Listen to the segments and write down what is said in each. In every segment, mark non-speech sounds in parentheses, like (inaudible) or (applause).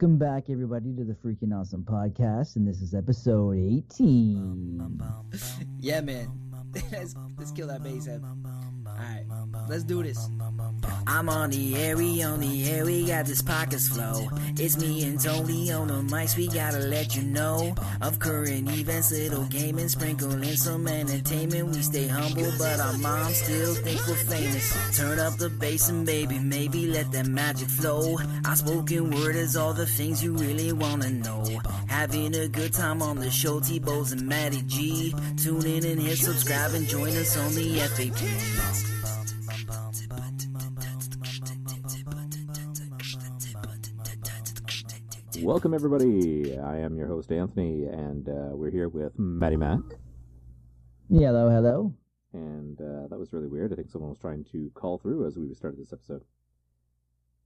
Welcome back, everybody, to the Freaking Awesome Podcast, and this is episode 18. Yeah, man. (laughs) let's, let's kill that bass head. Alright, let's do this. I'm on the air, we on the air, we got this pockets flow. It's me and Tony on the mics, we gotta let you know of current events, little gaming, sprinkling some entertainment. We stay humble, but our moms still think we're famous. Turn up the bass and baby, maybe let that magic flow. Our spoken word is all the things you really wanna know. Having a good time on the show, T-Bows and Matty G. Tune in and hit subscribe and join us on the FAP. Welcome, everybody. I am your host, Anthony, and uh, we're here with Maddie Mac. Hello, hello. And uh, that was really weird. I think someone was trying to call through as we started this episode.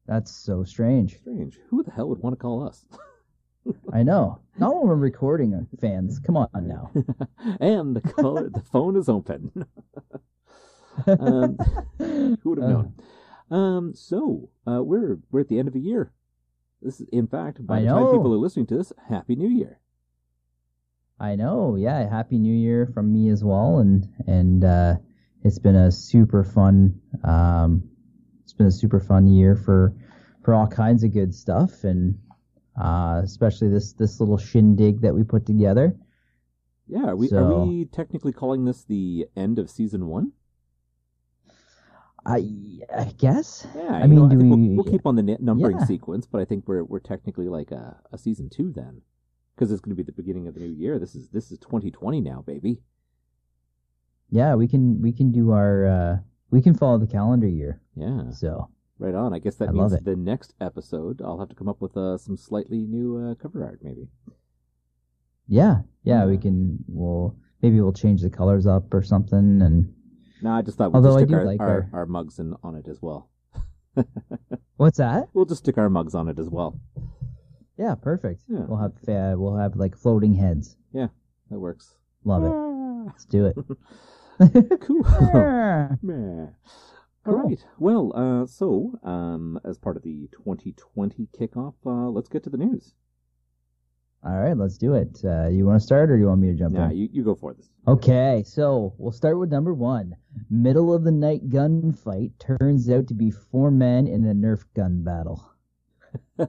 That's so strange. Strange. Who the hell would want to call us? I know. Not when we're recording, uh, fans. Come on (laughs) now. and the, caller, the (laughs) phone is open. (laughs) um, who would have known? Um, so uh, we're we're at the end of a year. This is, in fact, by I the time know. people are listening to this, Happy New Year. I know. Yeah, happy New Year from me as well, and and uh, it's been a super fun. Um, it's been a super fun year for for all kinds of good stuff, and uh, especially this this little shindig that we put together. Yeah, are we So- are we technically calling this the end of season one? I I guess. Yeah, I mean, know, I we- we'll, we'll keep on the numbering Yeah. sequence, but I think we're we're technically like a, a season two then, because it's going to be the beginning of the new year. This is this is 2020 now, baby. Yeah, we can we can do our uh, we can follow the calendar year. Yeah, So right on. I guess that I means the next episode I'll have to come up with uh, some slightly new uh, cover art, maybe. yeah, yeah, we can. We'll maybe we'll change the colors up or something, and No, I just thought we'll Although I just stick our, like our, our- mugs in, on it as well. (laughs) what's that? We'll just stick our mugs on it as well. Yeah, perfect. Yeah. We'll have uh, we'll have like floating heads. Yeah, that works. Love it. Ah, Let's do it. (laughs) cool. (laughs) Meh. All Cool. right. Well, uh, so um, as part of the 2020 kickoff, uh, let's get to the news. All right, let's do it. Uh, you want to start, or do you want me to jump Nah, in? you, you go for this. Okay, so we'll start with number one. Middle of the night gunfight turns out to be four men in a Nerf gun battle. (laughs) this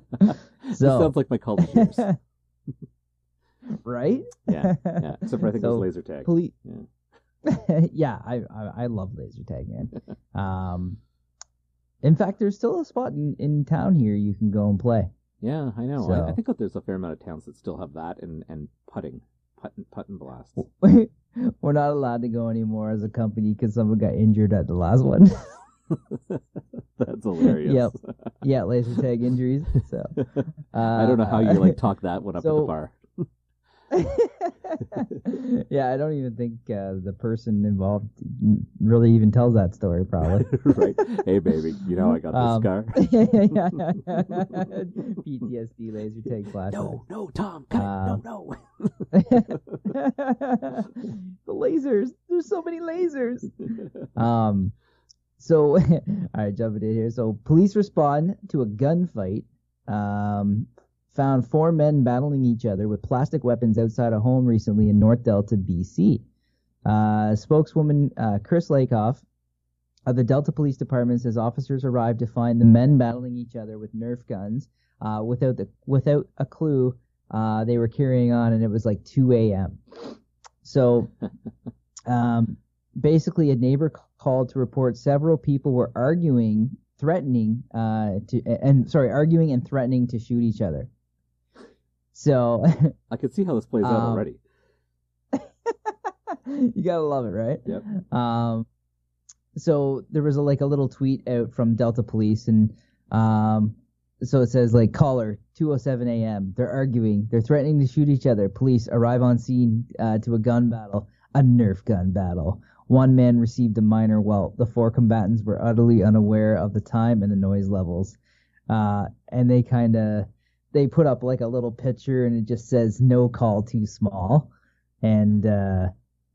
So- sounds like my college years. (laughs) right? yeah, yeah. (laughs) Except for I think So, it was laser tag. Police. Yeah. yeah, I, I I love laser tag, man. um, in fact, there's still a spot in, in town here you can go and play. Yeah, I know. I, I think that there's a fair amount of towns that still have that and, and putting, putt and, putt and blasts. (laughs) We're not allowed to go anymore as a company because someone got injured at the last one. (laughs) (laughs) That's hilarious. Yep. yeah, laser tag injuries. So uh, I don't know how you like talk that one up at the bar. (laughs) yeah, I don't even think uh, the person involved really even tells that story. Probably. (laughs) right? Hey, baby, you know I got this Um, scar. (laughs) PTSD laser tag flashback. No, no, Tom, cut Uh. No, no. the lasers. There's so many lasers. Um, so, all right, jumping in here. So, police respond to a gunfight. Um, found four men battling each other with plastic weapons outside a home recently in North Delta, BC. Uh, spokeswoman uh, Cris Leykauf of the Delta Police Department says officers arrived to find the men battling each other with Nerf guns uh, without the without a clue uh, they were carrying on, and it was like 2 a.m. So, (laughs) um, basically, a neighbor called to report several people were arguing, threatening uh, to, and sorry, arguing and threatening to shoot each other. So, (laughs) I can see how this plays out Um, already. (laughs) you gotta love it, right? Yep. Um, so there was a, like a little tweet out from Delta Police, and um, so it says like caller 2:07 a.m. They're arguing, they're threatening to shoot each other. Police arrive on scene uh, to a gun battle, a Nerf gun battle. One man received a minor welt. The four combatants were utterly unaware of the time and the noise levels, uh, and they kind of they put up like a little picture, and it just says "No call too small," and uh,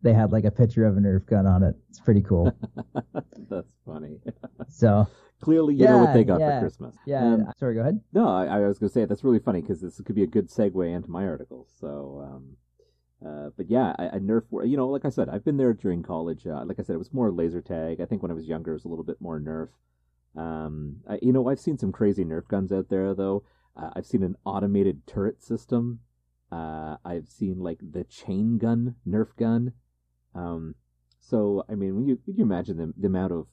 they had like a picture of a Nerf gun on it. It's pretty cool. (laughs) That's funny. (laughs) So Clearly, you know what they got yeah. for Christmas. Yeah. Um, sorry. Go ahead. no, I, I was going to say that's really funny because this could be a good segue into my article. So, um, uh, but yeah, I, I Nerf. You know, like I said, I've been there during college. Uh, like I said, it was more laser tag. I think when I was younger, it was a little bit more Nerf. Um, I, you know, I've seen some crazy Nerf guns out there though. Uh, I've seen an automated turret system. Uh, I've seen like the chain gun Nerf gun. Um, so I mean, when you when you imagine the, the amount of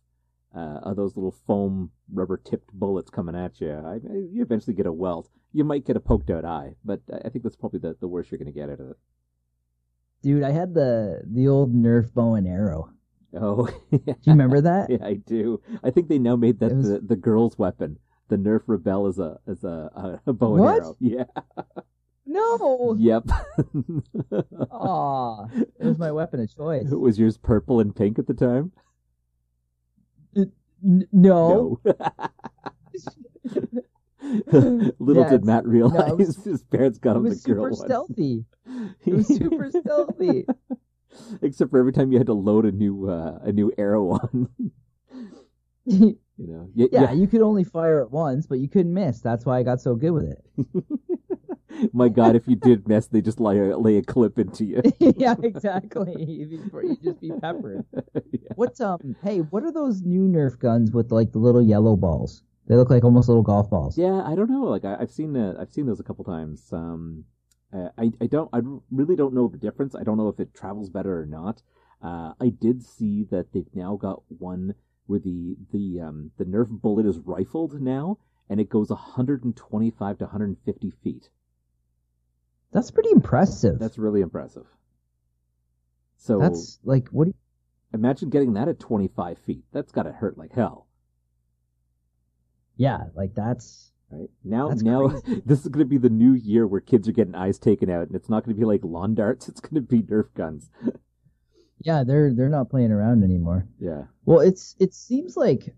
uh, of those little foam rubber tipped bullets coming at you, I, you eventually get a welt. You might get a poked out eye, but I think that's probably the, the worst you're going to get out of it. Dude, I had the the old Nerf bow and arrow. Oh, (laughs) Do you remember that? yeah, I do. I think they now made that was- the, the girl's weapon. The Nerf Rebelle is a is a, a (laughs) bow What? and arrow. Yeah. No. Yep. (laughs) Aw, it was my weapon of choice. It (laughs) was yours purple and pink at the time? N- no. Little Yeah, did Matt realize no, was- his parents got him the girl super one. stealthy. It was super stealthy. Except for every time you had to load a new uh, a new arrow on. (laughs) you know. Y- yeah, you could only fire it once, but you couldn't miss. That's why I got so good with it. (laughs) My God, if you did miss, they just lay a, lay a clip into you. (laughs) yeah, exactly. You'd, be, you'd just be peppered. Yeah. What's um? Hey, what are those new Nerf guns with like the little yellow balls? They look like almost little golf balls. Yeah, I don't know. Like I, I've seen uh, I've seen those a couple times. Um, I I don't I really don't know the difference. I don't know if it travels better or not. Uh, I did see that they've now got one where the the um the Nerf bullet is rifled now, and it goes 125 to 150 feet. That's pretty impressive. That's really impressive. So That's like what? Do you, imagine getting that at 25 feet. That's got to hurt like hell. yeah, like that's Right now, That's now (laughs) this is going to be the new year where kids are getting eyes taken out, and it's not going to be like lawn darts. (laughs) It's going to be Nerf guns. Yeah. They're they're not playing around anymore. Yeah, Well, it's it seems like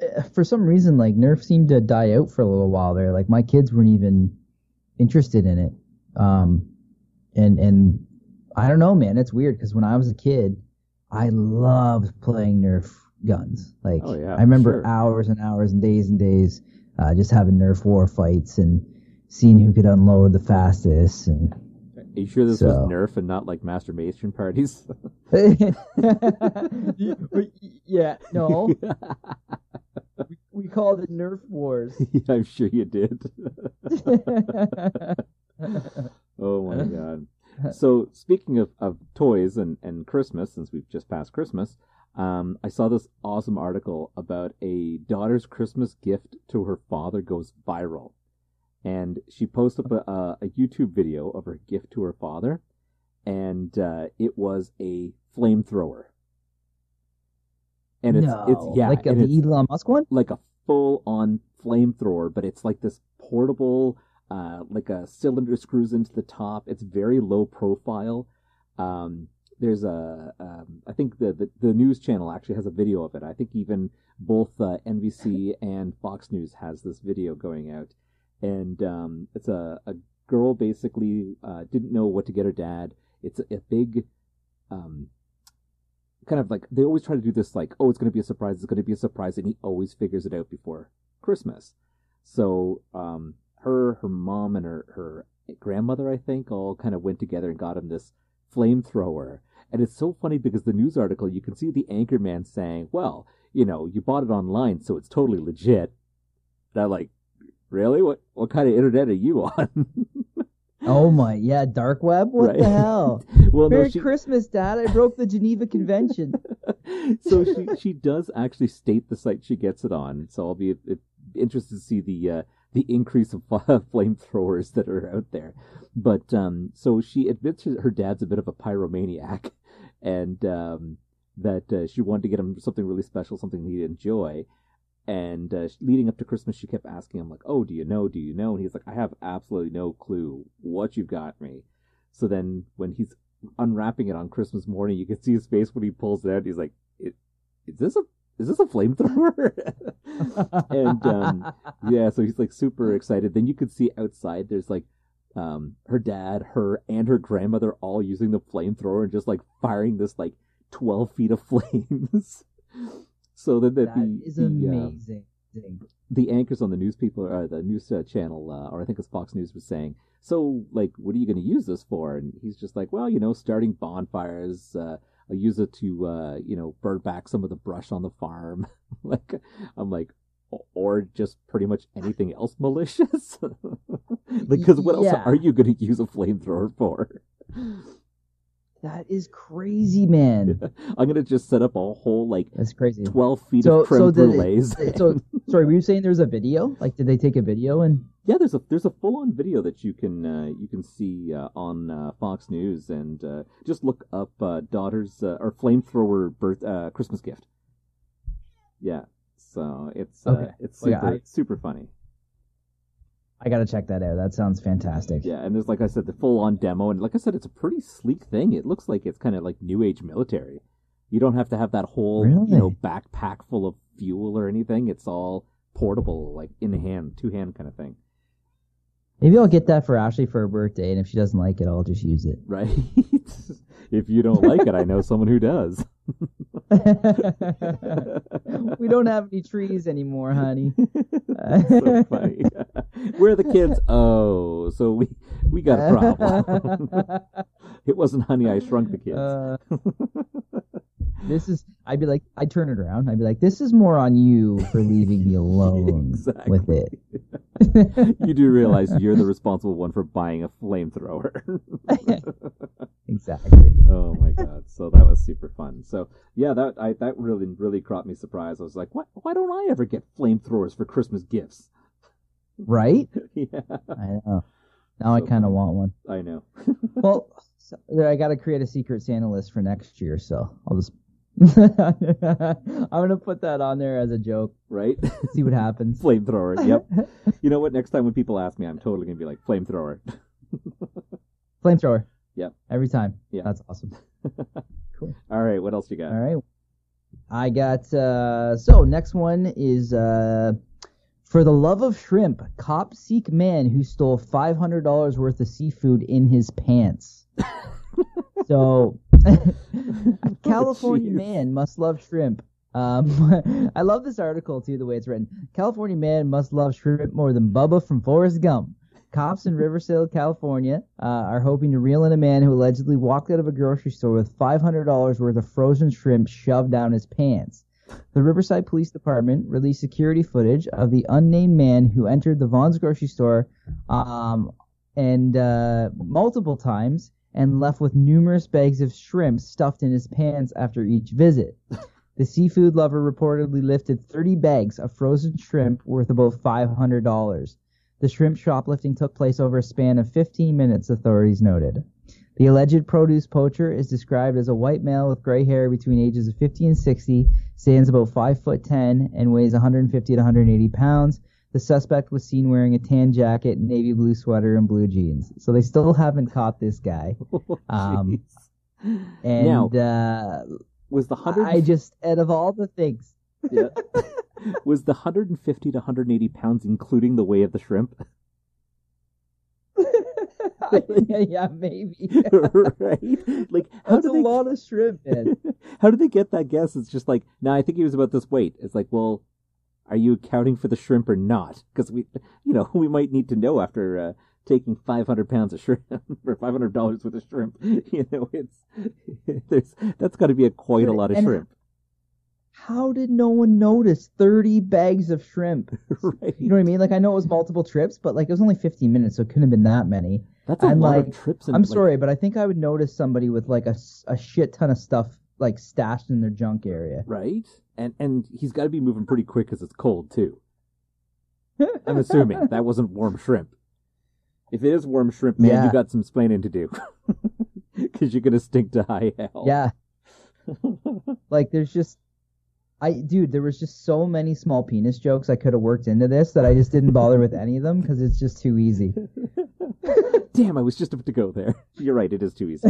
uh, for some reason like Nerf seemed to die out for a little while there. Like my kids weren't even interested in it. Um, and and I don't know, man. It's weird because when I was a kid, I loved playing Nerf guns. Like Oh, yeah, I remember sure. hours and hours and days and days uh, just having Nerf war fights and seeing who could unload the fastest and. Are you sure this So- was Nerf and not like masturbation parties? (laughs) yeah, no, (laughs) we, we called it Nerf Wars. (laughs) yeah, I'm sure you did. oh my god. So speaking of, of toys and, and Christmas, since we've just passed Christmas, um, I saw this awesome article about a daughter's Christmas gift to her father goes viral. And she posted up a, a, a YouTube video of her gift to her father, and uh, it was a flamethrower. And it's no, it's yeah, like and the Elon Musk one. like a full on flamethrower, but it's like this portable, uh, like a cylinder screws into the top. It's very low profile. Um, there's a, um, I think the, the the news channel actually has a video of it. I think even both uh, NBC and Fox News has this video going out, and um, it's a a girl basically uh, didn't know what to get her dad. It's a, a big, um, kind of like they always try to do this like, oh, it's going to be a surprise, it's going to be a surprise, and he always figures it out before Christmas. So um, her, her mom, and her her grandmother, I think, all kind of went together and got him this flamethrower. And it's so funny because the news article, you can see the anchor man saying, "Well, you know, you bought it online, so it's totally legit." That like, really? What what kind of internet are you on? (laughs) Oh my, yeah, dark web. What Right. the hell? (laughs) well, no, Merry she, Christmas, Dad! I broke the Geneva (laughs) Convention. so she she does actually state the site she gets it on. So I'll be uh, interested to see the uh, the increase of flamethrowers that are out there. But um, so she admits her her dad's a bit of a pyromaniac, and um, that uh, she wanted to get him something really special, something he'd enjoy. And uh, leading up to Christmas, she kept asking him like, "Oh, do you know? Do you know?" And he's like, "I have absolutely no clue what you've got me." So then, when he's unwrapping it on Christmas morning, you can see his face when he pulls it out. He's like, "Is this a is this a flamethrower?" (laughs) and um, yeah, so he's like super excited. Then you could see outside there's like um, her dad, her, and her grandmother all using the flamethrower and just like firing this like twelve feet of (laughs) flames. So that, that That the, is the, uh, the anchors on the news people or the news uh, channel, uh, or I think it's Fox News, was saying, "So, like, what are you going to use this for?" And he's just like, "Well, you know, starting bonfires. Uh, I use it to, uh, you know, burn back some of the brush on the farm." (laughs) like, I'm like, or just pretty much anything else malicious. (laughs) because what else Yeah. are you going to use a flamethrower for? That is crazy, man. (laughs) I'm going to just set up a whole like That's crazy. 12 feet So- of creme so brulees. (laughs) So, (laughs) sorry, were you saying there's a video? Like, did they take a video and? Yeah, there's a there's a full on video that you can uh, you can see uh, on uh, Fox News and uh, just look up uh, daughter's uh, or flamethrower birth uh, Christmas gift. Yeah, so it's uh, Okay. it's Well, yeah, I- super funny. I gotta check that out. That sounds fantastic. Yeah, and there's like I said the full on demo and like I said it's a pretty sleek thing. It looks like it's kind of like new age military. You don't have to have that whole you know backpack full of fuel or anything. It's all portable, like in hand, two hand kind of thing, Maybe I'll get that for Ashley for her birthday, and if she doesn't like it, I'll just use it. right? (laughs) if you don't like it, I know someone who does. (laughs) we don't have any trees anymore, honey. (laughs) so funny. (laughs) Where are the kids? Oh, so we we got a problem. (laughs) it wasn't Honey, I Shrunk the Kids. Uh, (laughs) this is. I'd be like, I'd turn it around. I'd be like, this is more on you for leaving me alone (laughs) Exactly. with it. you do realize you're the responsible one for buying a flamethrower. exactly. oh my god! So that was super fun. So yeah, that I that really really caught me surprised. I was like, what? Why don't I ever get flamethrowers for Christmas gifts? Right? yeah, I know. Now I kind of want one. I know. Well, so, I got to create a secret Santa list for next year, so I'll just. (laughs) I'm gonna put that on there as a joke. Right? (laughs) See what happens. flamethrower. Yep. (laughs) You know what? Next time when people ask me, I'm totally gonna be like flamethrower. Flamethrower. Yep. Every time. Yeah. That's awesome. Cool. All right. What else you got? All right. I got uh so next one is uh for the love of shrimp, cops seek man who stole five hundred dollars worth of seafood in his pants. (laughs) so (laughs) California Jeez. man must love shrimp. Um, (laughs) I love this article too, the way it's written. California man must love shrimp more than Bubba from Forrest Gump. Cops in Riverside, California, uh, are hoping to reel in a man who allegedly walked out of a grocery store with $500 worth of frozen shrimp shoved down his pants. The Riverside Police Department released security footage of the unnamed man who entered the Vons grocery store um, and uh, multiple times and left with numerous bags of shrimp stuffed in his pants after each visit. The seafood lover reportedly lifted 30 bags of frozen shrimp worth about $500. The shrimp shoplifting took place over a span of 15 minutes, authorities noted. The alleged produce poacher is described as a white male with gray hair between ages of 50 and 60, stands about 5 foot 10, and weighs 150 to 180 pounds. The suspect was seen wearing a tan jacket, navy blue sweater, and blue jeans. So they still haven't caught this guy. (laughs) Um, And Now- uh, was the hundred I just, out of all the things, yeah. (laughs) was the 150 to 180 pounds including the weight of the shrimp? (laughs) yeah, yeah, maybe. right? Like how That's do a they lot of shrimp, man. how did they get that guess? It's just like, no, I think he was about this weight. It's like, well, are you accounting for the shrimp or not? Because we, you know, (laughs) we might need to know after uh, taking 500 pounds of shrimp (laughs) or 500 dollars worth of shrimp. (laughs) You know, it's there's that's got to be a quite a lot of And- shrimp, How did no one notice 30 bags of shrimp? right? You know what I mean? Like, I know it was multiple trips, but like, it was only 15 minutes, so it couldn't have been that many. That's a and, lot like, of trips. I'm like, sorry, but I think I would notice somebody with like a, a shit ton of stuff like stashed in their junk area. right? And and he's got to be moving pretty quick because it's cold too. (laughs) I'm assuming that wasn't warm shrimp. If it is warm shrimp, man, Yeah. you got some splaining to do. (laughs) (laughs) Because you're gonna stink to high hell. Yeah. Like, there's just. I dude, there was just so many small penis jokes I could have worked into this that I just didn't bother with any of them because it's just too easy. Damn, I was just about to go there. You're right, it is too easy.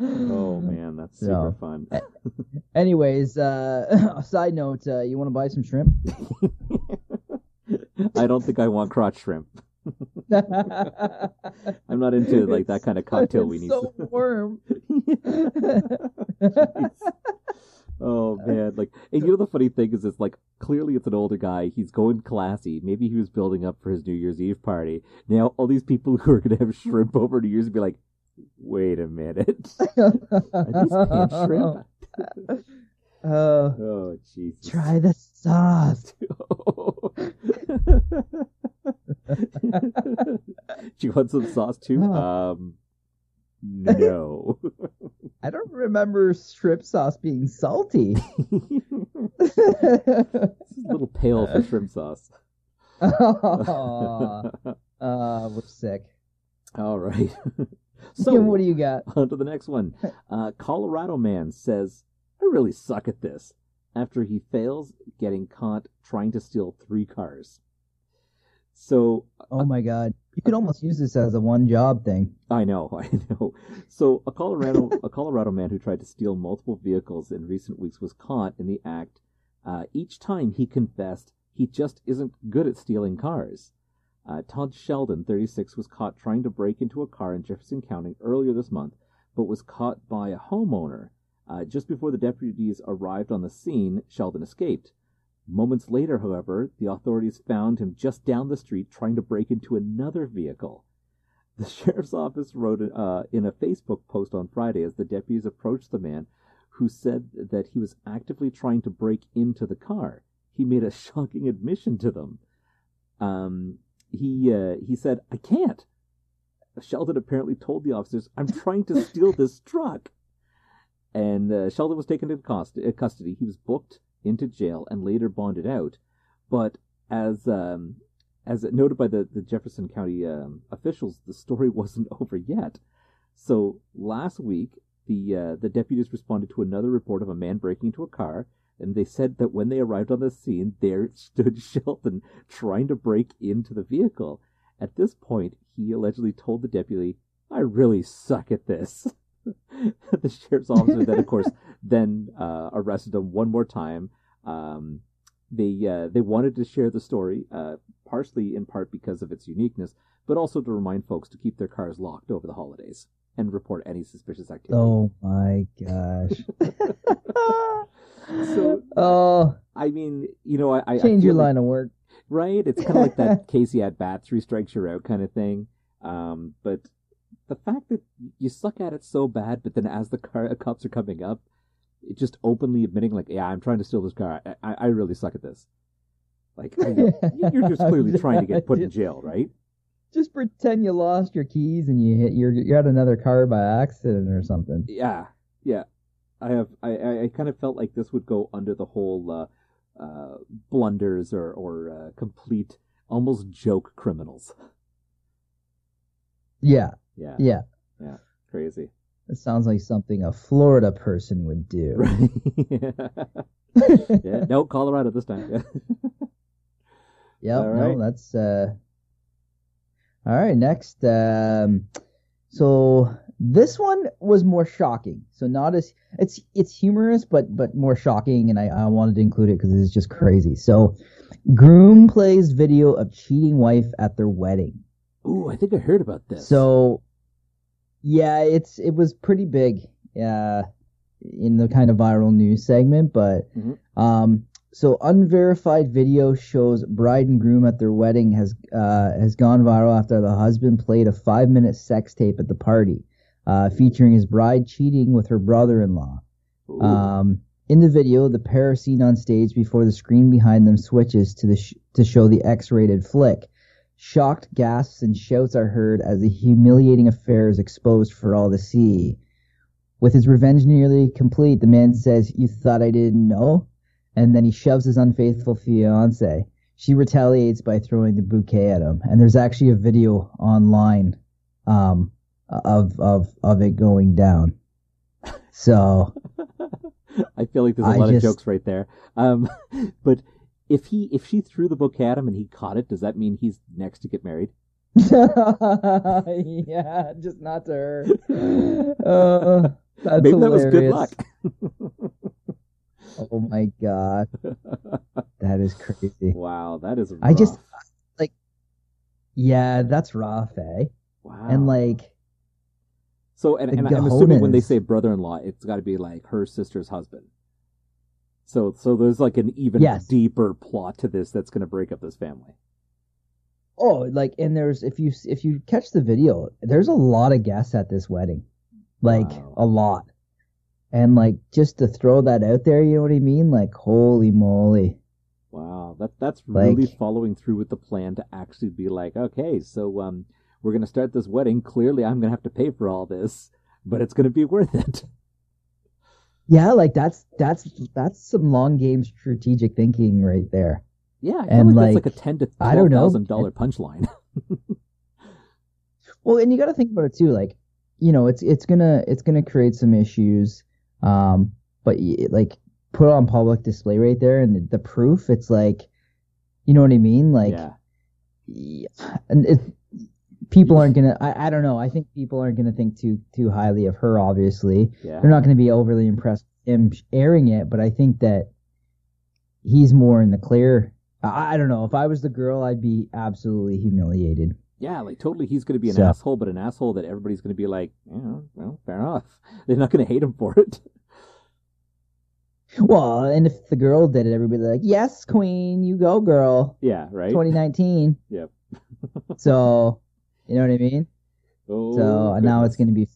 Oh man, that's super So, fun. (laughs) Anyways, uh, (laughs) side note, uh, you want to buy some shrimp? (laughs) I don't think I want crotch shrimp. I'm not into like that kind of cocktail we need. so warm. oh man, man, like, and you know the funny thing is, it's like clearly it's an older guy. He's going classy. Maybe he was building up for his New Year's Eve party. Now all these people who are gonna have shrimp over New Year's be like, wait a minute, (laughs) are these shrimp? Oh, (laughs) Oh Jesus! try the sauce. (laughs) Do you want some sauce too? Um, no. I don't remember shrimp sauce being salty. This is a little pale for shrimp sauce. Oh, uh, we're sick. All right. So, what do you got? (laughs) on to the next one. (laughs) Uh, Colorado man says, I really suck at this after he fails getting caught trying to steal three cars. So, Oh my god. You could almost use this as a one job thing. I know, (laughs) I know. So, a Colorado a Colorado man who tried to steal multiple vehicles in recent weeks was caught in the act. Uh, each time he confessed he just isn't good at stealing cars. Uh, Todd Sheldon, 36, was caught trying to break into a car in Jefferson County earlier this month, but was caught by a homeowner. Uh, just before the deputies arrived on the scene, Sheldon escaped. Moments later, however, the authorities found him just down the street trying to break into another vehicle. (laughs) The sheriff's office wrote uh, in a Facebook post on Friday as the deputies approached the man, who said that he was actively trying to break into the car. He made a (laughs) shocking admission to them. Um, he uh, he said, "I can't." Sheldon apparently told the officers, "I'm trying to steal (laughs) this truck." And uh, Sheldon was taken into cost- uh, custody. He was booked into jail and later bonded out. But as um, as noted by the, the Jefferson County um, officials, the story (laughs) wasn't over yet. So last week, the uh, the deputies responded to another report of a man breaking into a car, and they said that when they arrived on the scene, there (laughs) stood Shelton trying to break into the vehicle. At this point, he allegedly told the deputy, "I really suck at this." (laughs) the sheriff's officer then, of course, (laughs) then uh, arrested him one more time. Um, they uh, they wanted to share the story, uh, partially in part because of its uniqueness, but also to remind folks to keep their cars locked over the holidays and report any suspicious activity. Oh my gosh. (laughs) So- oh, I mean, you know, I, I I change your like- line of work. right? It's kind of like that (laughs) Casey at bat, three strikes you're out kind of thing. Um, but the fact that you suck at it so bad, but then as the car cops are coming up, it just openly admitting like, yeah, I'm trying to steal this car. I, I, I really suck at this. Like I know- (laughs) you're just clearly trying to get put in jail, right? Just pretend you lost your keys and you hit you're you're at another car by accident or something. Yeah, yeah. I have. I, I, kind of felt like this would go under the whole uh, uh, blunders or or uh, complete, almost joke criminals. Yeah, Yeah, yeah. Yeah. crazy. It sounds like something a Florida person would do. (laughs) Right. (laughs) yeah. No, Colorado this time. (laughs) Yep, All right. no, that's uh all right, next um so this one was more shocking. So not as it's it's humorous but but more shocking and I, I wanted to include it because it's just crazy. So groom plays video of cheating wife at their wedding. Ooh, I think I heard about this. So yeah, it's it was pretty big uh in the kind of viral news segment, but Mhm. um so unverified video shows bride and groom at their wedding has uh has gone viral after the husband played a 5-minute sex tape at the party uh featuring his bride cheating with her brother-in-law. Um, in the video, the pair are seen on stage before the screen behind them switches to the sh- to show the X-rated flick. Shocked gasps and shouts are heard as the humiliating affair is exposed for all to see. With his revenge nearly complete, the man says, "You thought I didn't know?" And then he shoves his unfaithful fiance. She retaliates by throwing the bouquet at him, and there's actually a video online um, of of of it going down. So (laughs) I feel like there's a I lot just- of jokes right there. Um, (laughs) but if he if she threw the bouquet at him and he caught it, does that mean he's next to get married? (laughs) yeah, just not to her. Uh, that's Maybe that was good luck. (laughs) Oh my god, that is crazy. wow, that is. I just- like, Yeah, that's rough, eh? wow. And like, so, and, and I'm assuming when they say brother-in-law, it's got to be like her sister's husband. So so there's like an even Yes. deeper plot to this that's going to break up this family. Oh, like and there's if you if you catch the video, there's a lot of guests at this wedding, like Wow. a lot, and like just to throw that out there, you know what I mean? Like holy moly! Wow, that that's really Like- following through with the plan to actually be like, okay, so um, we're gonna start this wedding. Clearly, I'm gonna have to pay for all this, but it's gonna be (laughs) worth it. Yeah, like that's that's that's some long game strategic thinking right there. Yeah, I And, like, that's like, like a ten to I don't know thousand dollar punchline. (laughs) Well, and you got to think about it too. Like, you know, it's it's gonna it's gonna create some issues. Um, but like put on public display right there, and the, the proof. It's like, you know what I mean? Like, yeah, yeah, and it, people aren't gonna. I, I don't know. I think people aren't gonna think too too highly of her. Obviously, yeah. they're not gonna be overly impressed with him airing it. But I think that he's more in the clear. I, I don't know. If I was the girl, I'd be absolutely humiliated. Yeah, like totally, he's going to be an So- asshole, but an asshole that everybody's going to be like, yeah, well, fair enough. (laughs) They're not going to hate him for it. (laughs) Well, and if the girl did it, everybody like, "Yes, queen, you go, girl." yeah, right. 2019. (laughs) Yep. so, you know what I mean? Oh, so now it's gonna be,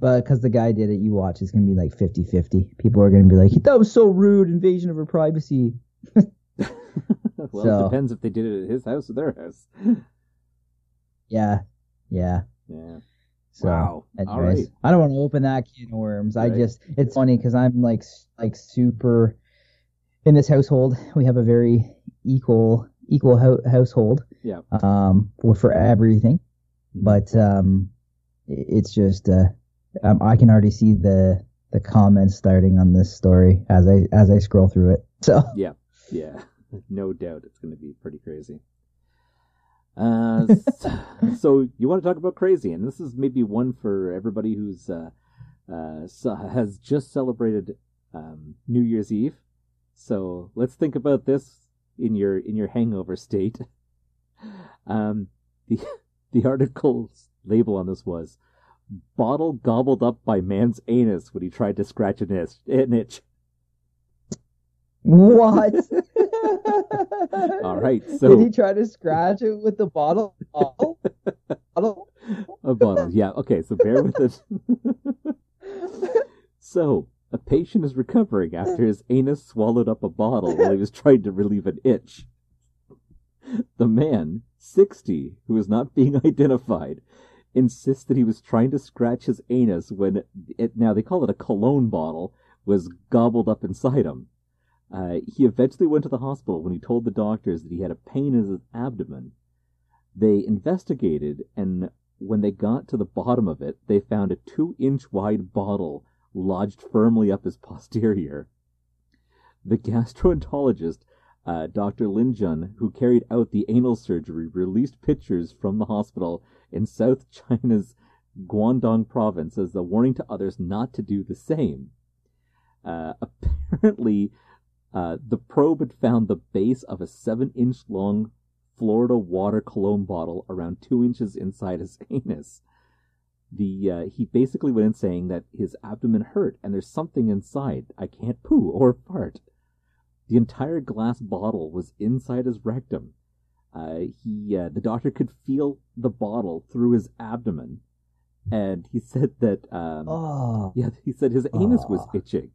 but because the guy did it, you watch, it's gonna be like 50-50. People are gonna be like, "That was so rude, invasion of her privacy." well, so- it depends if they did it at his house or their house. Yeah, yeah. Yeah. So, Wow. anyways, All right. I don't want to open that can of worms. I just, it's funny because I'm like, like super. In this household, we have a very equal, equal ho- household. Yeah. Um, for, for everything. Mm-hmm. but um, it's just uh, um, I can already see the the comments starting on this story as I as I scroll through it. So Yeah. Yeah, (laughs) no doubt it's going to be pretty crazy. Uh, so you want to talk about crazy, and this is maybe one for everybody who's uh, uh, has just celebrated um, New Year's Eve. So let's think about this in your in your hangover state. Um, the the article's label on this was "Bottle gobbled up by man's anus when he tried to scratch an itch." An itch. what? (laughs) (laughs) All right, So Did he try to scratch it with the bottle? Bottle? (laughs) Bottle? A bottle, yeah. Okay, so bear with it. (laughs) so, a patient is recovering after his anus swallowed up a bottle while he was trying to relieve an itch. The man, 60, who is not being identified, insists that he was trying to scratch his anus when it, now they call it a cologne bottle, was gobbled up inside him. Uh, he eventually went to the hospital when he told the doctors that he had a pain in his abdomen. They investigated, and when they got to the bottom of it, they found a two inch wide bottle lodged firmly up his (laughs) posterior. The gastroenterologist, uh, Dr. Lin Jun, who carried out the anal surgery, released pictures from the hospital in South China's Guangdong province as a warning to others not to do the same. Uh, (laughs) apparently, uh, the probe had found the base of a seven inch long Florida water cologne bottle around two inches inside his (laughs) anus. The uh, he basically went in saying that his abdomen hurt and there's something inside. I can't poo or fart. The entire glass bottle was inside his rectum. Uh, he uh, the doctor could feel the bottle through his abdomen, and he (laughs) said that um, Oh. yeah, he said his anus was itching.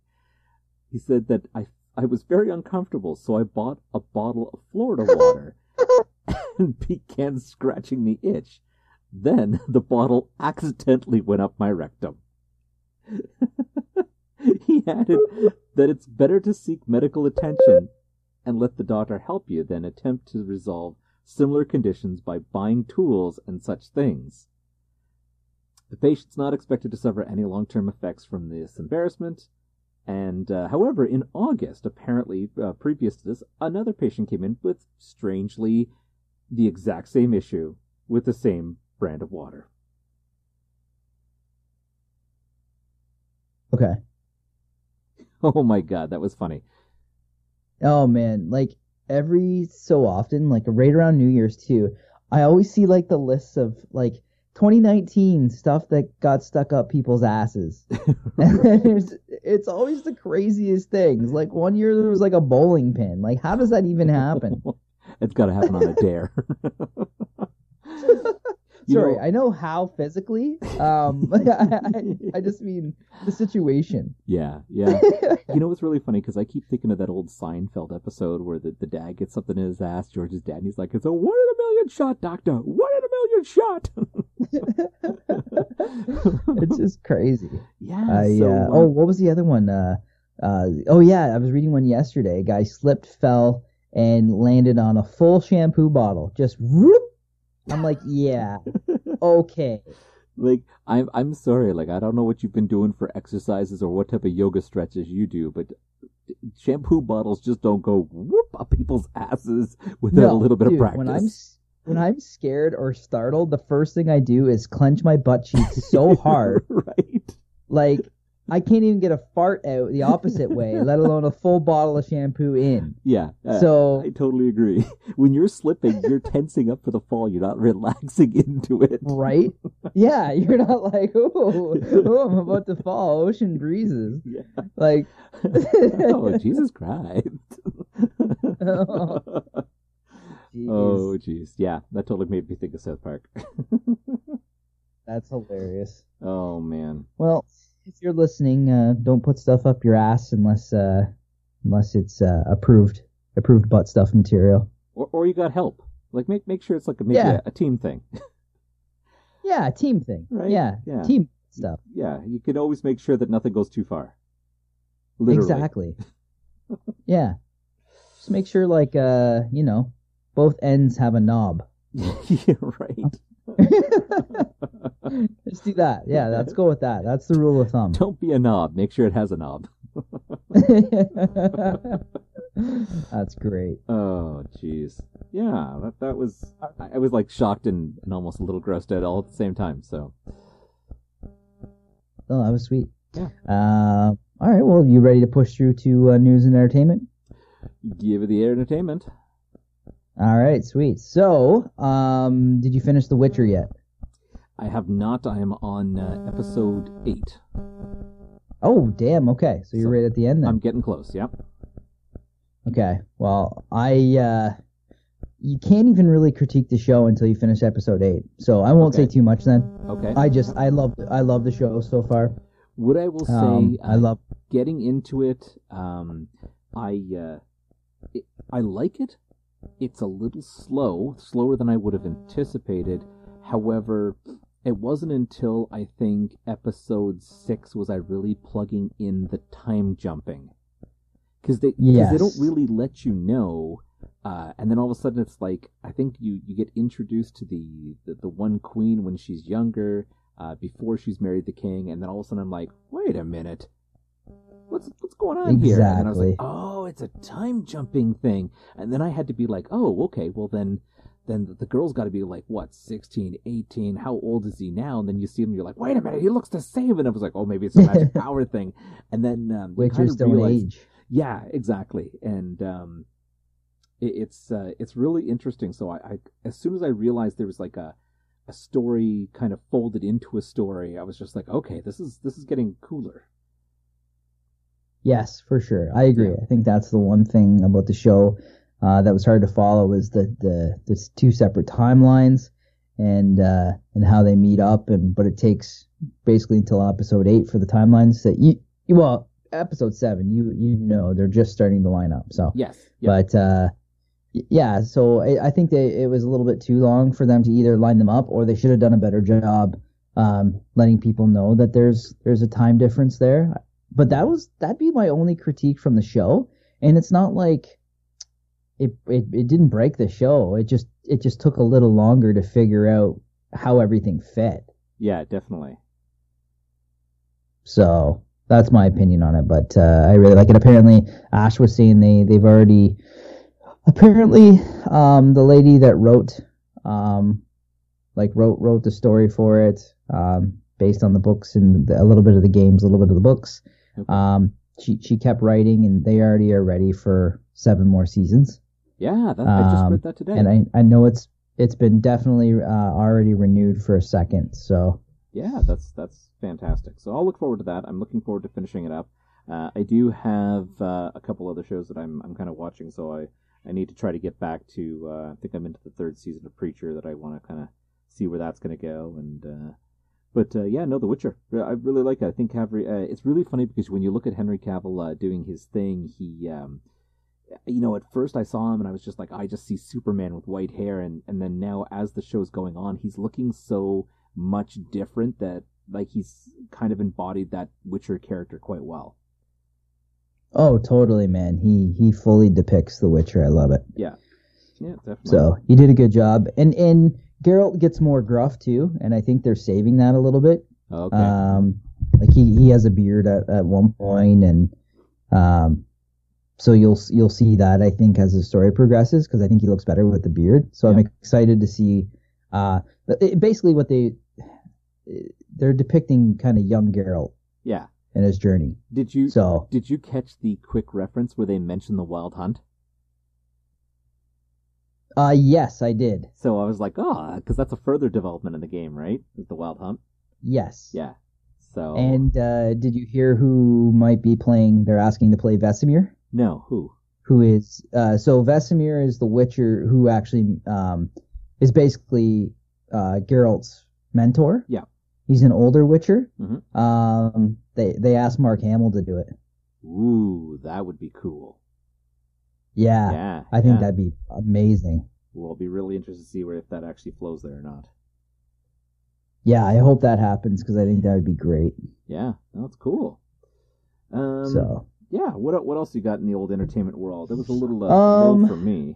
He said that I I was very uncomfortable, so I bought a bottle of Florida water (laughs) and began scratching the itch. Then the bottle accidentally went up my rectum. (laughs) he added that it's better to seek medical attention and let the doctor help you than attempt to resolve similar conditions by buying tools and such things. The patient's not expected to suffer any long term effects from this embarrassment. And uh, however, in August, apparently uh, previous to this, another patient came in with strangely the exact same issue with the same brand of water. Okay. (laughs) Oh my god, that was funny. Oh man, like every so often, like right around New Year's too, I always see like the lists of like 2019 stuff that got stuck up people's asses. (laughs) there's it's always the craziest things. Like one year there was like a bowling pin. Like how does that even happen? (laughs) it's got to happen on a dare. (laughs) Sorry, know- I know how physically. Um, I, I just mean the situation. yeah, yeah. You know what's really funny? Because I keep thinking of that old Seinfeld episode where the, the dad gets something in his ass, George's dad, and he's like, "It's a one in a million shot, doctor. One in a million shot." (laughs) it's just crazy. yeah. I so, uh, uh, oh, what was the other one? Uh, uh, oh yeah, I was reading one yesterday. A guy slipped, fell, and landed on a full shampoo bottle. Just whoop. I'm like, yeah, (laughs) okay. like I'm I'm sorry, like I don't know what you've been doing for exercises or what type of yoga stretches you do, but shampoo bottles just don't go whoop up people's asses without a little bit dude, of practice. When I'm when I'm scared or startled, the first thing I do is clench my butt cheeks so (laughs) hard, right? like I can't even get a fart out the opposite way, let alone a full bottle of shampoo in. Yeah. uh, So I totally agree. (laughs) When you're slipping, you're tensing up for the fall. You're not relaxing (laughs) into it. right? Yeah, you're not like, oh, oh, I'm about to fall. Ocean breezes. Yeah. Like, oh, Jesus Christ. Jeez, oh, jeez. Yeah, that totally made me think of South Park. (laughs) that's hilarious. oh, man. Well, if you're listening, uh, don't put stuff up your ass unless uh, unless it's uh, approved approved butt stuff material. Or, or you got help. Like, make make sure it's like a, maybe Yeah. a, a team thing. (laughs) Yeah, a team thing. Right? Yeah, Yeah. team stuff. Yeah, you can always make sure that nothing goes too far. Literally. Exactly. (laughs) yeah. Just make sure, like, uh, you know, both ends have a knob. (laughs) yeah, right. (laughs) Let's do that. Yeah, let's go with that. That's the rule of thumb. Don't be a knob. Make sure it has a knob. (laughs) That's great. Oh, jeez. Yeah, that that was. I, I was like shocked and, and almost a little grossed out all at the same time. So Oh, that was sweet. Yeah. Uh, all right. Well, you ready to push through to uh, news and entertainment? give it the entertainment. All right, sweet. So, um, did you finish The Witcher yet? I have not. I am on uh, episode eight. Oh, damn. Okay, so you're So, right at the end then. I'm getting close. Yep. Okay. Well, I uh you can't even really critique the show until you finish episode 8. So I won't Okay. say too much then. Okay. I just I love I love the show so far. what I will say, Um, I uh, love getting into it. Um, I uh, it, I like it. It's a little slow, slower than I would have anticipated. However, it wasn't until I think episode six was I really plugging in the time jumping because they 'cause they don't really let you know. Uh, and then all of a sudden, it's like I think you you get introduced to the the, the one queen when she's younger, uh, before she's married the king, and then all of a sudden I'm like, wait a minute, what's what's going on here? And I was like, oh, it's a time jumping thing. And then I had to be like, oh, okay, well then. Then the- girl's got to be like, what, 16, 18? How old is he now? And then you see him, and you're like, wait a minute, he looks the same. And I was like, oh, maybe it's a magic (laughs) power thing. And then um, kind of realize, Age. yeah, exactly. And um, it, it's uh, it's really interesting. So I, I as soon as I realized there was like a a story kind of folded into a story, I was just like, okay, this is this is getting cooler. Yes, for sure. I agree. I think that's the one thing about the show uh, that was hard to follow is the the the two separate timelines and uh, and how they meet up and but it takes basically until episode 8 for the timelines that you you- well episode 7 you you know they're just starting to line up. So Yes. Yeah. But uh, yeah, so I, I think they, it was a little bit too long for them to either line them up or they should have done a better job um, letting people know that there's there's a time difference there. But that was that'd be my only critique from the show, and it's not like it it, it didn't break the show. It just it just took a little longer to figure out how everything fit. yeah, definitely. So that's my opinion on it. But uh, I really like it. Apparently, Ash was saying they they've already apparently um, the lady that wrote um, like wrote wrote the story for it um, based on the books and the, a little bit of the games, a little bit of the books. Okay. Um, she she kept writing, and they already are ready for seven more seasons. Yeah, that, I just Um, read that today. And I I know it's it's been definitely uh, already renewed for a second. So Yeah, that's that's fantastic. So I'll look forward to that. I'm looking forward to finishing it up. Uh, I do have uh, a couple other shows that I'm I'm kind of watching, so I I need to try to get back to. Uh, I think I'm into the third season of Preacher that I want to kind of see where that's going to go. And uh, but uh, yeah, no, The Witcher. I really like it. I think Henry. Uh, it's really funny because when you look at Henry Cavill uh, doing his thing, he. Um, you know, at first I saw him and I was just like, I just see Superman with white hair, and and then now as the show's going on, he's looking so much different that like he's kind of embodied that Witcher character quite well. Oh, totally, man. He he fully depicts The Witcher. I love it. Yeah, yeah, definitely. So he did a good job, and and Geralt gets more gruff too, and I think they're saving that a little bit. okay, Um, like he he has a beard at, at one point, and um, so you'll you'll see that I think as the story progresses because I think he looks better with the beard. So I'm excited to see. Uh, it- basically what they they're depicting kind of young Geralt yeah. and his journey. Did you So did you catch the quick reference where they mentioned the Wild Hunt? Uh, yes, I did. So I was like, oh, because that's a further development in the game, right? Is the Wild Hunt? Yes. Yeah. So And uh, did you hear who might be playing? They're asking to play Vesemir. no, who? who is uh, so Vesemir is the Witcher who actually um, is basically uh, Geralt's mentor. Yeah. he's an older Witcher. Mhm. Um, they they asked Mark Hamill to do it. Ooh, that would be cool. Yeah, Yeah, I think yeah. that'd be amazing. We'll be really interested to see where if that actually flows there or not. Yeah, I hope that happens because I think that would be great. Yeah, that's cool. Um, so yeah, what what else you got in the old entertainment world? It was a little uh, low Um, for me.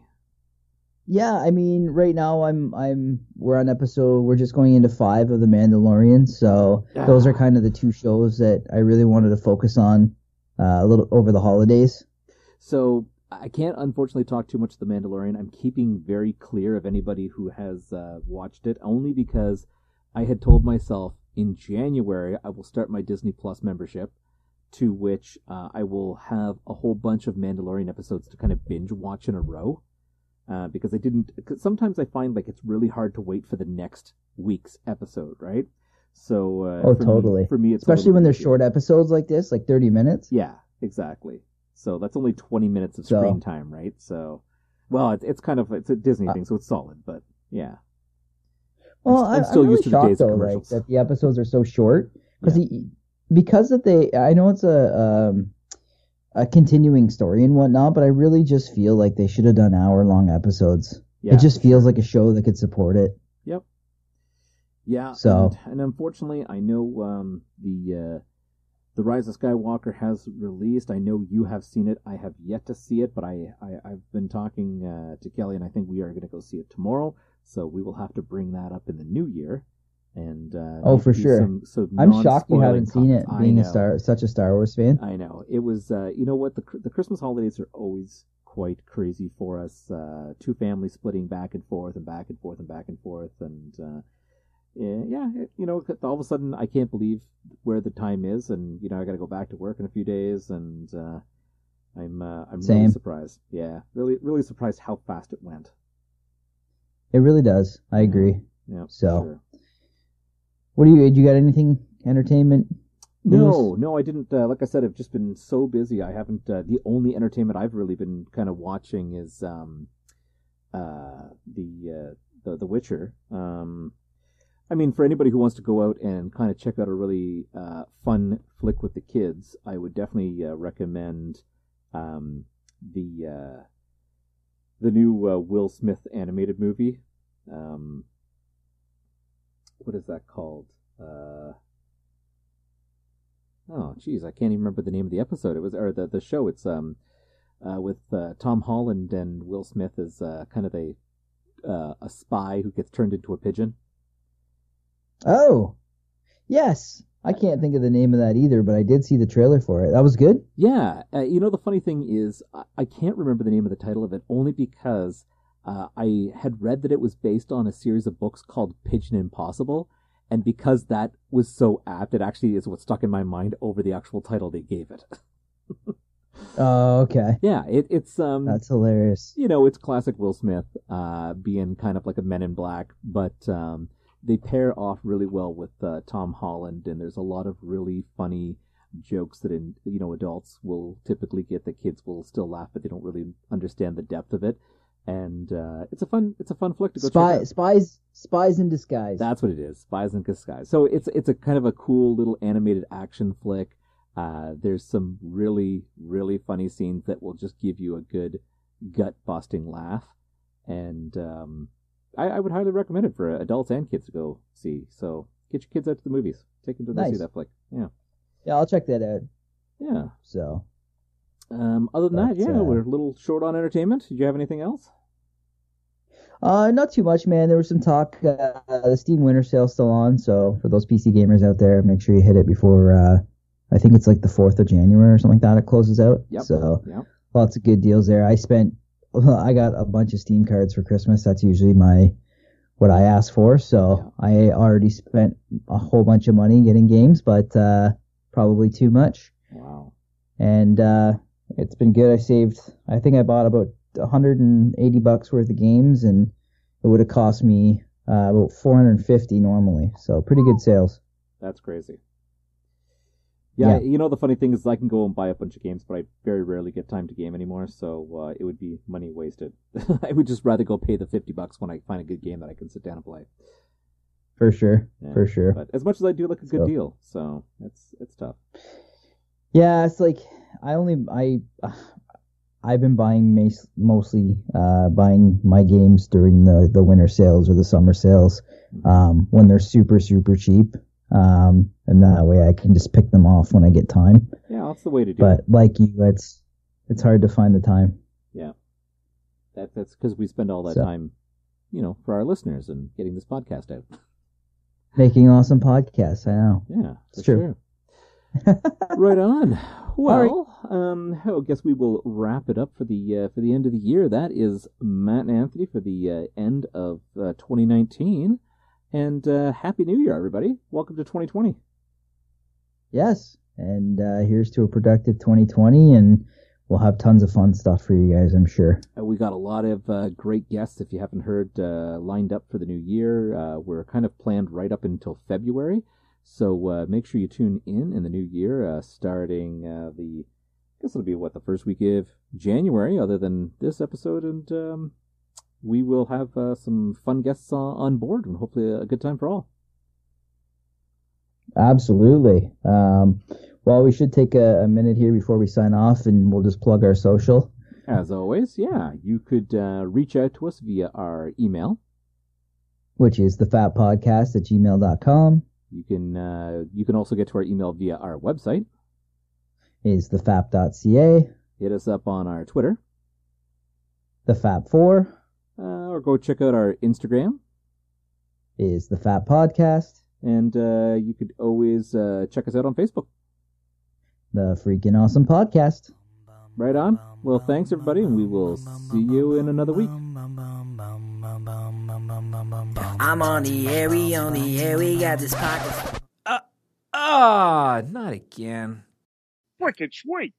yeah, I mean, right now I'm I'm we're on episode we're just going into five of the Mandalorian. So those are kind of the two shows that I really wanted to focus on uh, a little over the holidays. So I can't unfortunately talk too much of The Mandalorian. I'm keeping very clear of anybody who has uh, watched it, only because I had told myself in January I will start my Disney Plus membership, to which uh, I will have a whole bunch of Mandalorian episodes to kind of binge watch in a row. Uh, because I didn't. Cause sometimes I find like it's really hard to wait for the next week's episode, right? So uh, Oh, for me- totally. for me, it's especially when they're short episodes like this, like 30 minutes. Yeah, exactly. So that's only 20 minutes of So- screen time, right? So, well, it's, it's kind of it's a Disney Uh, thing, so it's solid, but yeah. Well, I'm I, still I'm really used to the shocked days of though, like commercials. that the episodes are so short because Yeah. he because that they I know it's a um a continuing story and whatnot, but I really just feel like they should have done hour long episodes. Yeah, it just feels sure. like a show that could support it. Yep. Yeah. So- and, and unfortunately, I know um, the uh, the Rise of Skywalker has released. I know you have seen it. I have yet to see it, but I, I I've been talking uh, to Kelly, and I think we are going to go see it tomorrow. So we will have to bring that up in the new year. And uh, Oh, for sure. Some, some I'm shocked you haven't seen it, being a star such a Star Wars fan. I know it was. Uh, you know what? The the Christmas holidays are always quite crazy for us. Uh, two families splitting back and forth and back and forth and back and forth, and uh, yeah, yeah, you know, all of a sudden I can't believe where the time is, and you know I got to go back to work in a few days, and uh, I'm uh, I'm really surprised. Yeah, really really surprised how fast it went. It really does. I agree. Yeah. So, sure. What do you? Do you got anything entertainment? No, no, I didn't. Uh, like I said, I've just been so busy. I haven't. Uh, the only entertainment I've really been kind of watching is um, uh, the uh, the The Witcher. Um, I mean, for anybody who wants to go out and kind of check out a really uh, fun flick with the kids, I would definitely uh, recommend um, the uh, the new uh, Will Smith animated movie. Um, what is that called? Uh, oh, geez, I can't even remember the name of the episode. It was or the the show. It's um uh, with Tom Holland and Will Smith as kind of a a spy who gets turned into a pigeon. Oh, yes. I can't think of the name of that either, but I did see the trailer for it. That was good. Yeah, uh, you know the funny thing is I, I can't remember the name of the title of it only because uh, I had read that it was based on a series of books called Pigeon Impossible, and because that was so apt, it actually is what stuck in my mind over the actual title they gave it. (laughs) Oh, okay. yeah, it, it's um That's hilarious. you know, it's classic Will Smith, uh, being kind of like a Men in Black, but um, they pair off really well with uh, Tom Holland, and there's a lot of really funny jokes that in you know adults will typically get that kids will still laugh, but they don't really understand the depth of it. And uh, it's a fun it's a fun flick to go check Spy, out. spies, spies in disguise. That's what it is. Spies in Disguise. So it's it's a kind of a cool little animated action flick. Uh, there's some really really funny scenes that will just give you a good gut busting laugh, and um, I, I would highly recommend it for adults and kids to go see. So get your kids out to the movies. Take them to go see Nice. that flick. Yeah, yeah, I'll check that out. yeah. So, Um, other than that, yeah, uh, we're a little short on entertainment. Did you have anything else? uh, not too much, man. There was some talk. Uh, the Steam Winter Sale's still on, so for those PC gamers out there, make sure you hit it before. Uh, I think it's like the fourth of January or something like that. It closes out. Yep. So Yep. lots of good deals there. I spent. I got a bunch of Steam cards for Christmas. That's usually my what I ask for. So I already spent a whole bunch of money getting games, but uh, probably too much. Wow. and uh, it's been good. I saved. I think I bought about 180 bucks worth of games, and it would have cost me uh, about 450 normally. So pretty good sales. That's crazy. Yeah, Yeah. you know the funny thing is I can go and buy a bunch of games, but I very rarely get time to game anymore, so uh, it would be money wasted. (laughs) I would just rather go pay the fifty bucks when I find a good game that I can sit down and play. For sure, Yeah. for sure. But as much as I do like a good So- deal, so it's it's tough. Yeah, it's like I only I I've been buying mas- mostly uh, buying my games during the the winter sales or the summer sales um, when they're super super cheap. Um, and that way I can just pick them off when I get time. Yeah, that's the way to do But it. like you, it's it's hard to find the time. Yeah, that, that's because we spend all that So- time, you know, for our listeners and getting this podcast out. (laughs) Making awesome podcasts, I know. Yeah, It's true. sure. (laughs) right on. right. Well, um, I guess we will wrap it up for the uh, for the end of the year. That is Matt and Anthony for the uh, end of uh, 2019, and uh, Happy New Year, everybody! Welcome to 2020. Yes. And uh, here's to a productive 2020, and we'll have tons of fun stuff for you guys, I'm sure. Uh, we got a lot of uh, great guests. If you haven't heard, uh, lined up for the new year. Uh, we're kind of planned right up until February, so uh, make sure you tune in in the new year, uh, starting uh, the. I guess it'll be what the first week of January, other than this episode, and um, we will have uh, some fun guests on, on board, and hopefully a good time for all. Absolutely. Um, well, we should take a, a minute here before we sign off, and we'll just plug our social. As always, yeah, you could uh, reach out to us via our email. which is thefatpodcast at gmail.com, You can uh, you can also get to our email via our website. is thefap.ca, Hit us up on our Twitter. thefap4 uh, or go check out our Instagram. is the Fat Podcast, And uh, you could always uh, check us out on Facebook. the freaking awesome podcast. Right on. Well, thanks everybody, and we will see you in another week. I'm on the air, we on the air, we got this pocket. Ah, not again. Wicked sweet.